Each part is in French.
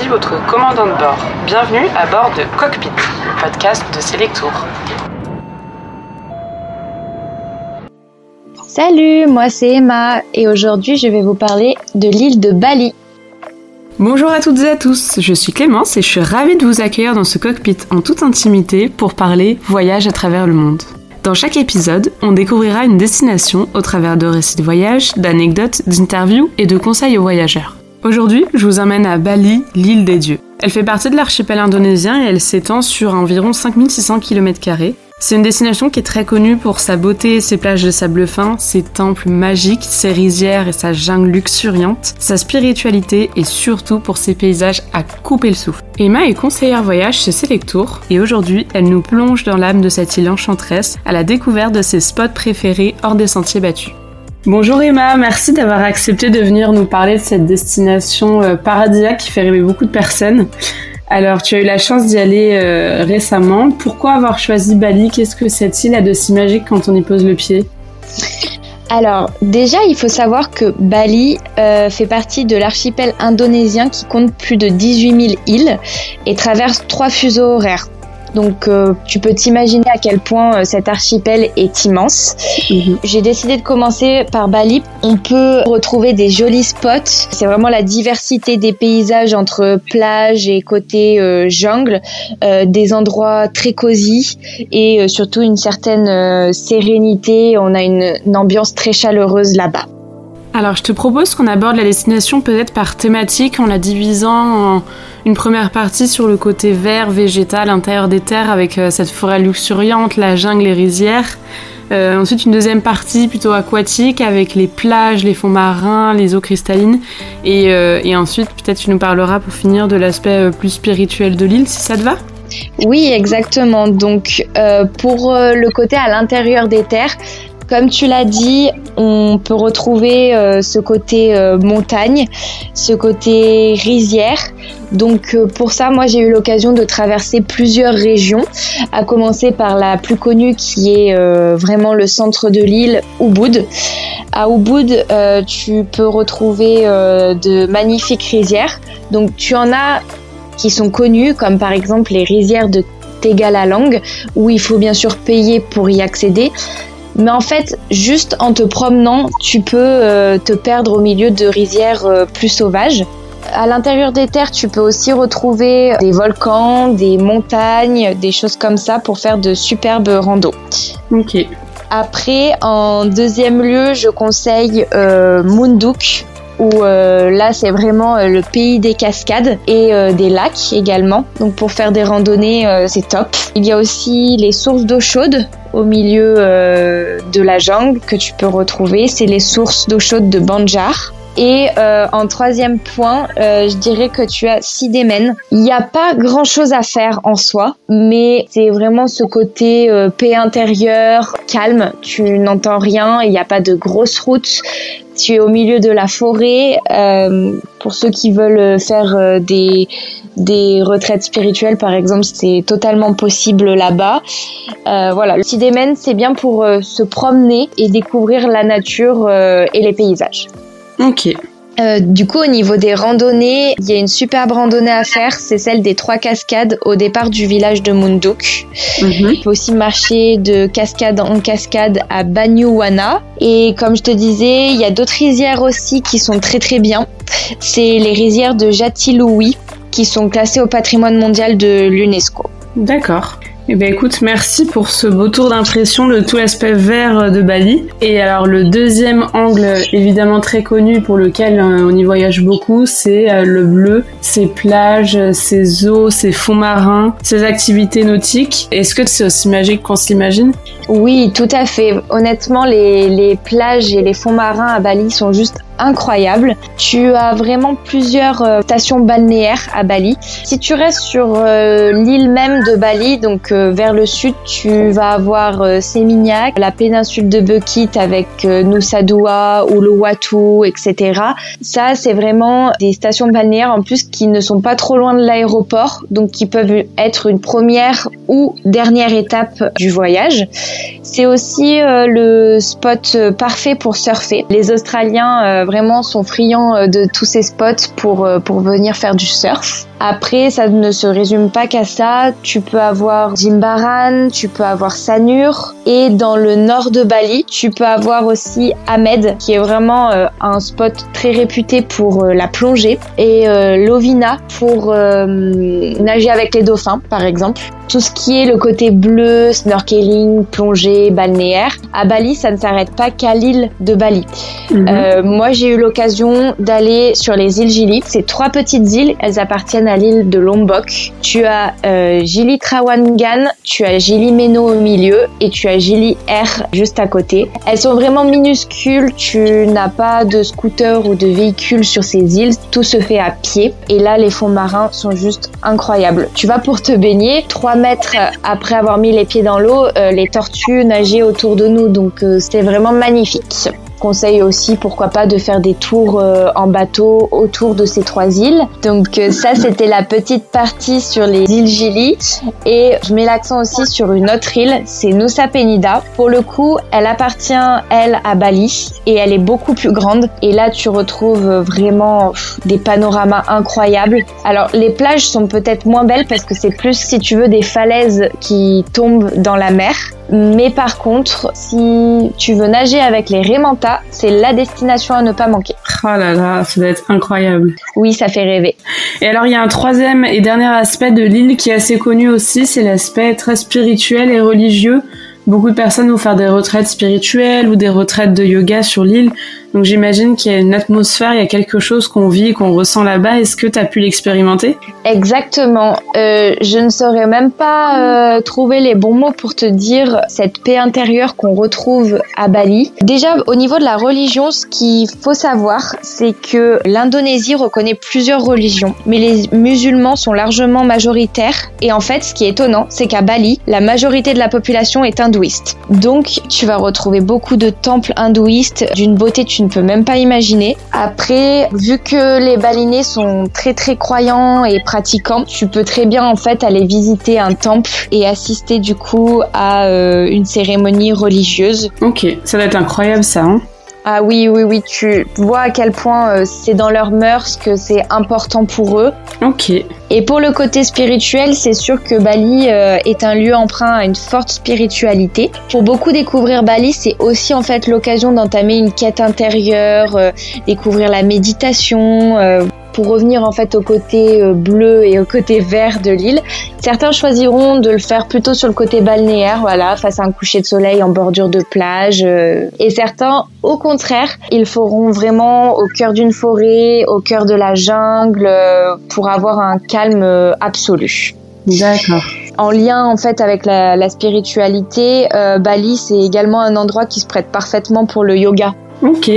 ici votre commandant de bord. Bienvenue à bord de Cockpit, le podcast de Selectour. Salut, moi c'est Emma et aujourd'hui je vais vous parler de l'île de Bali. Bonjour à toutes et à tous, je suis Clémence et je suis ravie de vous accueillir dans ce cockpit en toute intimité pour parler voyage à travers le monde. Dans chaque épisode, on découvrira une destination au travers de récits de voyage, d'anecdotes, d'interviews et de conseils aux voyageurs. Aujourd'hui, je vous emmène à Bali, l'île des dieux. Elle fait partie de l'archipel indonésien et elle s'étend sur environ 5600 km. C'est une destination qui est très connue pour sa beauté, ses plages de sable fin, ses temples magiques, ses rizières et sa jungle luxuriante, sa spiritualité et surtout pour ses paysages à couper le souffle. Emma est conseillère voyage chez Selectour et aujourd'hui elle nous plonge dans l'âme de cette île enchanteresse à la découverte de ses spots préférés hors des sentiers battus. Bonjour Emma, merci d'avoir accepté de venir nous parler de cette destination euh, paradisiaque qui fait rêver beaucoup de personnes. Alors, tu as eu la chance d'y aller euh, récemment. Pourquoi avoir choisi Bali? Qu'est-ce que cette île a de si magique quand on y pose le pied? Alors déjà, il faut savoir que Bali euh, fait partie de l'archipel indonésien qui compte plus de 18 000 îles et traverse trois fuseaux horaires. Donc euh, tu peux t'imaginer à quel point euh, cet archipel est immense. Mhm. J'ai décidé de commencer par Bali. On peut retrouver des jolis spots. C'est vraiment la diversité des paysages entre plage et côté euh, jungle, des endroits très cosy et surtout une certaine sérénité. On a une ambiance très chaleureuse là-bas. Alors je te propose qu'on aborde la destination peut-être par thématique en la divisant en une première partie sur le côté vert, végétal, l'intérieur des terres avec euh, cette forêt luxuriante, la jungle, les rizières. Euh, ensuite une deuxième partie plutôt aquatique avec les plages, les fonds marins, les eaux cristallines. Et, euh, et ensuite peut-être tu nous parleras pour finir de l'aspect plus spirituel de l'île si ça te va oui, exactement. Donc, pour le côté à l'intérieur des terres, comme tu l'as dit, on peut retrouver euh, ce côté euh, montagne, ce côté rizière. Donc euh, pour ça, moi j'ai eu l'occasion de traverser plusieurs régions, à commencer par la plus connue qui est vraiment le centre de l'île, Ubud. À Ubud, tu peux retrouver de magnifiques rizières. Donc tu en as qui sont connues, comme par exemple les rizières de Tegalalang, où il faut bien sûr payer pour y accéder. Mais en fait, juste en te promenant, tu peux euh, te perdre au milieu de rizières euh, plus sauvages. À l'intérieur des terres, tu peux aussi retrouver des volcans, des montagnes, des choses comme ça pour faire de superbes randos. Ok. Après, en deuxième lieu, je conseille euh, Munduk où euh, là c'est vraiment euh, le pays des cascades et euh, des lacs également. Donc pour faire des randonnées, c'est top. Il y a aussi les sources d'eau chaude au milieu de la jungle que tu peux retrouver. C'est les sources d'eau chaude de Banjar. Et euh, en troisième point, euh, je dirais que tu as Sidemen. Il n'y a pas grand chose à faire en soi, mais c'est vraiment ce côté euh, paix intérieure, calme. Tu n'entends rien, il n'y a pas de grosses routes. Tu es au milieu de la forêt. pour ceux qui veulent faire des des retraites spirituelles par exemple c'est totalement possible là-bas voilà le Sidemen c'est bien pour se promener et découvrir la nature et les paysages Ok. Euh, du coup, au niveau des randonnées, il y a une superbe randonnée à faire, c'est celle des trois cascades au départ du village de Munduk. Mhm. Il faut aussi marcher de cascade en cascade à Banyuwana. Et comme je te disais, il y a d'autres rizières aussi qui sont très très bien. C'est les rizières de Jatiloui qui sont classées au patrimoine mondial de l'UNESCO. D'accord. Eh bien écoute, merci pour ce beau tour d'impression de tout l'aspect vert de Bali. Et alors le deuxième angle évidemment très connu pour lequel euh, on y voyage beaucoup, c'est euh, le bleu, ses plages, ses eaux, ses fonds marins, ses activités nautiques. Est-ce que c'est aussi magique qu'on s'imagine Oui, tout à fait. Honnêtement, les, les plages et les fonds marins à Bali sont juste incroyable. Tu as vraiment plusieurs euh, stations balnéaires à Bali. Si tu restes sur euh, l'île même de Bali, donc euh, vers le sud, tu vas avoir Seminyak, la péninsule de Bukit avec Nusa Dua, Uluwatu, etc. Ça, c'est vraiment des stations balnéaires en plus qui ne sont pas trop loin de l'aéroport, donc qui peuvent être une première ou dernière étape du voyage. C'est aussi le spot parfait pour surfer. Les Australiens vraiment sont friands euh, de tous ces spots pour, euh, pour venir faire du surf. Après, ça ne se résume pas qu'à ça. Tu peux avoir Jimbaran, tu peux avoir Sanur. Et dans le nord de Bali, tu peux avoir aussi Ahmed, qui est vraiment euh, un spot très réputé pour euh, la plongée. Et euh, Lovina pour nager avec les dauphins, par exemple tout ce qui est le côté bleu, snorkeling, plongée, balnéaire. À Bali, ça ne s'arrête pas qu'à l'île de Bali. Mhm. Moi, j'ai eu l'occasion d'aller sur les îles Gili. C'est trois petites îles. Elles appartiennent à l'île de Lombok. Tu as euh, Gili Trawangan, tu as Gili Meno au milieu et tu as Gili Air juste à côté. Elles sont vraiment minuscules. Tu n'as pas de scooter ou de véhicule sur ces îles. Tout se fait à pied. Et là, les fonds marins sont juste incroyables. Tu vas pour te baigner. Trois mètres après avoir mis les pieds dans l'eau, euh, les tortues nageaient autour de nous. Donc euh, c'était vraiment magnifique conseille aussi, pourquoi pas, de faire des tours euh, en bateau autour de ces trois îles. Donc euh, ça, c'était la petite partie sur les îles Gili. Et je mets l'accent aussi sur une autre île, c'est Nusa Penida. Pour le coup, elle appartient, elle, à Bali et elle est beaucoup plus grande. Et là, tu retrouves vraiment des panoramas incroyables. Alors, les plages sont peut-être moins belles parce que c'est plus, si tu veux, des falaises qui tombent dans la mer. Mais par contre, si tu veux nager avec les Remanta, c'est la destination à ne pas manquer. Oh là là, ça doit être incroyable. Oui, ça fait rêver. Et alors, il y a un troisième et dernier aspect de l'île qui est assez connu aussi, c'est l'aspect très spirituel et religieux. Beaucoup de personnes vont faire des retraites spirituelles ou des retraites de yoga sur l'île. Donc j'imagine qu'il y a une atmosphère, il y a quelque chose qu'on vit, qu'on ressent là-bas. Est-ce que tu as pu l'expérimenter? Exactement. Euh, je ne saurais même pas euh, trouver les bons mots pour te dire cette paix intérieure qu'on retrouve à Bali. Déjà, au niveau de la religion, ce qu'il faut savoir, c'est que l'Indonésie reconnaît plusieurs religions, mais les musulmans sont largement majoritaires. Et en fait, ce qui est étonnant, c'est qu'à Bali, la majorité de la population est Donc, tu vas retrouver beaucoup de temples hindouistes d'une beauté tu ne peux même pas imaginer. Après, vu que les balinés sont très très croyants et pratiquants, tu peux très bien en fait aller visiter un temple et assister du coup à euh, une cérémonie religieuse. Ok, ça va être incroyable ça. Hein ah oui, oui, oui, tu vois à quel point euh, c'est dans leurs mœurs que c'est important pour eux. Ok. Et pour le côté spirituel, c'est sûr que Bali euh, est un lieu emprunt à une forte spiritualité. Pour beaucoup découvrir Bali, c'est aussi en fait l'occasion d'entamer une quête intérieure, euh, découvrir la méditation, pour revenir en fait au côté euh, bleu et au côté vert de l'île. Certains choisiront de le faire plutôt sur le côté balnéaire, voilà, face à un coucher de soleil en bordure de plage. Euh, et certains, au contraire, ils feront vraiment au cœur d'une forêt, au cœur de la jungle, euh, pour avoir un calme absolu. D'accord. En lien en fait avec la, la spiritualité, Bali c'est également un endroit qui se prête parfaitement pour le yoga. Ok.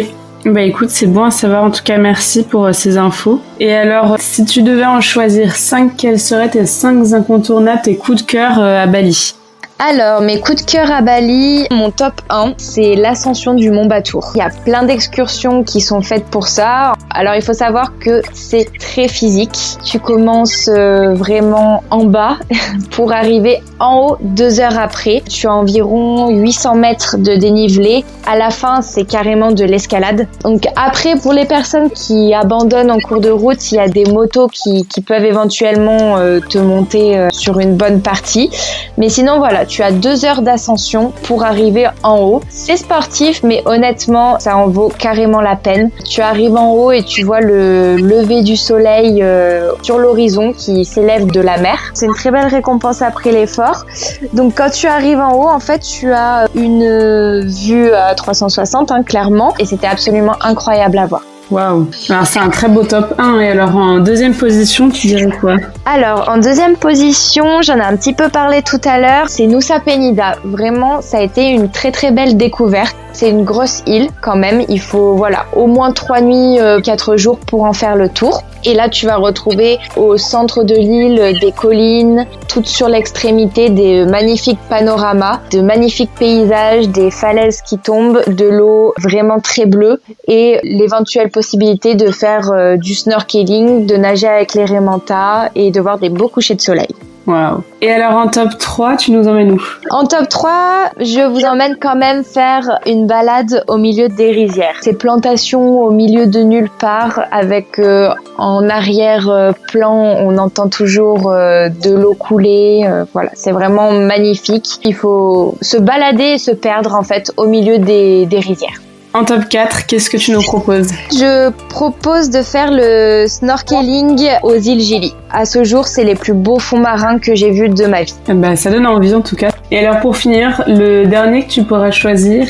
Bah écoute, c'est bon à savoir. En tout cas, merci pour euh, ces infos. Et alors, si tu devais en choisir 5, quels seraient tes 5 incontournables, tes coups de cœur euh, à Bali? Alors, mes coups de cœur à Bali, mon top 1, c'est l'ascension du Mont Batour. Il y a plein d'excursions qui sont faites pour ça. Alors, il faut savoir que c'est très physique. Tu commences euh, vraiment en bas pour arriver en haut deux heures après. Tu as environ 800 mètres de dénivelé. À la fin, c'est carrément de l'escalade. Donc après, pour les personnes qui abandonnent en cours de route, il y a des motos qui, peuvent éventuellement euh, te monter euh, sur une bonne partie. Mais sinon, voilà, tu as deux heures d'ascension pour arriver en haut. C'est sportif, mais honnêtement, ça en vaut carrément la peine. Tu arrives en haut et tu vois le lever du soleil euh, sur l'horizon qui s'élève de la mer. C'est une très belle récompense après l'effort. Donc quand tu arrives en haut, en fait, tu as une vue à 360, hein, clairement, et c'était absolument incroyable à voir. Waouh. C'est un très beau top 1 et alors en deuxième position tu dirais quoi? Alors en deuxième position j'en ai un petit peu parlé tout à l'heure. C'est Nusa Penida. Vraiment ça a été une très très belle découverte. C'est une grosse île quand même. Il faut voilà au moins trois nuits, euh, quatre jours pour en faire le tour. Et là, tu vas retrouver au centre de l'île des collines, toutes sur l'extrémité des magnifiques panoramas, de magnifiques paysages, des falaises qui tombent, de l'eau vraiment très bleue et l'éventuelle possibilité de faire euh, du snorkeling, de nager avec les remantas et de voir des beaux couchers de soleil. Waouh. Et alors en top 3, tu nous emmènes où? En top 3, je vous emmène quand même faire une balade au milieu des rizières. Ces plantations au milieu de nulle part avec euh, en arrière-plan, on entend toujours euh, de l'eau couler. Euh, voilà, c'est vraiment magnifique. Il faut se balader et se perdre en fait au milieu des, des rizières. En top 4, qu'est-ce que tu nous proposes Je propose de faire le snorkeling aux îles Gili. À ce jour, c'est les plus beaux fonds marins que j'ai vus de ma vie. Bah, ça donne envie en tout cas. Et alors pour finir, le dernier que tu pourras choisir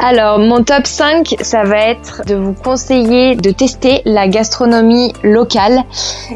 Alors mon top 5, ça va être de vous conseiller de tester la gastronomie locale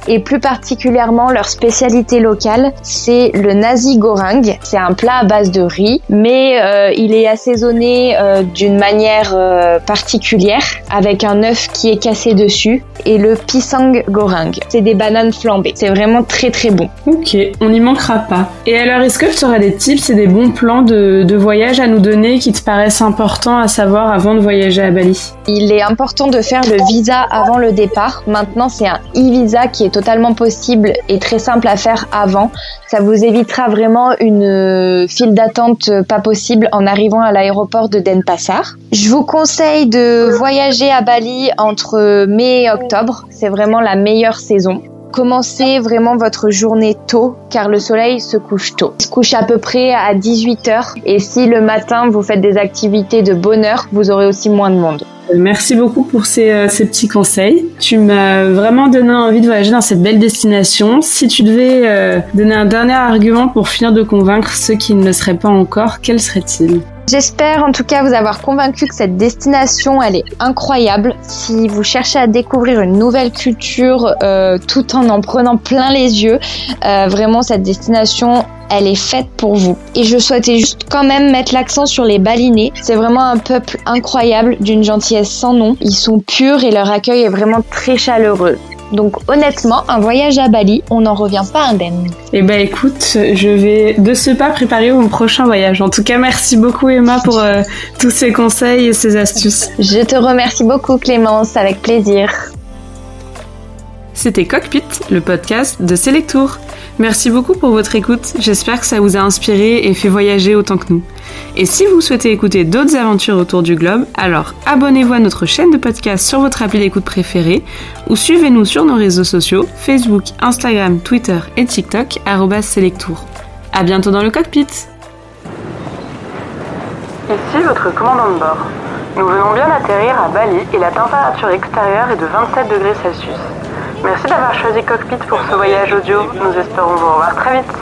et plus particulièrement leur spécialité locale, c'est le nasi goreng. C'est un plat à base de riz, mais euh, il est assaisonné euh, d'une manière euh, particulière avec un œuf qui est cassé dessus et le pisang goreng. C'est des bananes flambées. C'est vraiment très très bon. Ok, on n'y manquera pas. Et alors est-ce que tu auras des tips et des bons plans de, de voyage à nous donner qui te paraissent importants à savoir avant de voyager à Bali? Il est important de faire le visa avant le départ. Maintenant, c'est un e-visa qui est totalement possible et très simple à faire avant. Ça vous évitera vraiment une euh, file d'attente pas possible en arrivant à l'aéroport de Denpasar. Je vous conseille de voyager à Bali entre mai et octobre. C'est vraiment la meilleure saison. Commencez vraiment votre journée tôt car le soleil se couche tôt. Il se couche à peu près à 18h et si le matin vous faites des activités de bonne heure, vous aurez aussi moins de monde. Merci beaucoup pour ces, euh, petits conseils. Tu m'as vraiment donné envie de voyager dans cette belle destination. Si tu devais euh, donner un dernier argument pour finir de convaincre ceux qui ne le seraient pas encore, quel serait-il? J'espère en tout cas vous avoir convaincu que cette destination elle est incroyable. Si vous cherchez à découvrir une nouvelle culture euh, tout en en prenant plein les yeux, euh, vraiment cette destination elle est faite pour vous. Et je souhaitais juste quand même mettre l'accent sur les balinés. C'est vraiment un peuple incroyable, d'une gentillesse sans nom. Ils sont purs et leur accueil est vraiment très chaleureux. Donc honnêtement, un voyage à Bali, on n'en revient pas indemne. Eh ben écoute, je vais de ce pas préparer mon prochain voyage. En tout cas, merci beaucoup Emma pour euh, tous ces conseils et ces astuces. Je te remercie beaucoup Clémence, avec plaisir. C'était Cockpit, le podcast de Selectour. Merci beaucoup pour votre écoute, j'espère que ça vous a inspiré et fait voyager autant que nous. Et si vous souhaitez écouter d'autres aventures autour du globe, alors abonnez-vous à notre chaîne de podcast sur votre appli d'écoute préférée ou suivez-nous sur nos réseaux sociaux Facebook, Instagram, Twitter et TikTok @selectour. À bientôt dans le cockpit. Ici votre commandant de bord. Nous venons bien d'atterrir à Bali et la température extérieure est de 27 degrés Celsius. Merci d'avoir choisi Cockpit pour ce voyage audio. Nous espérons vous revoir très vite.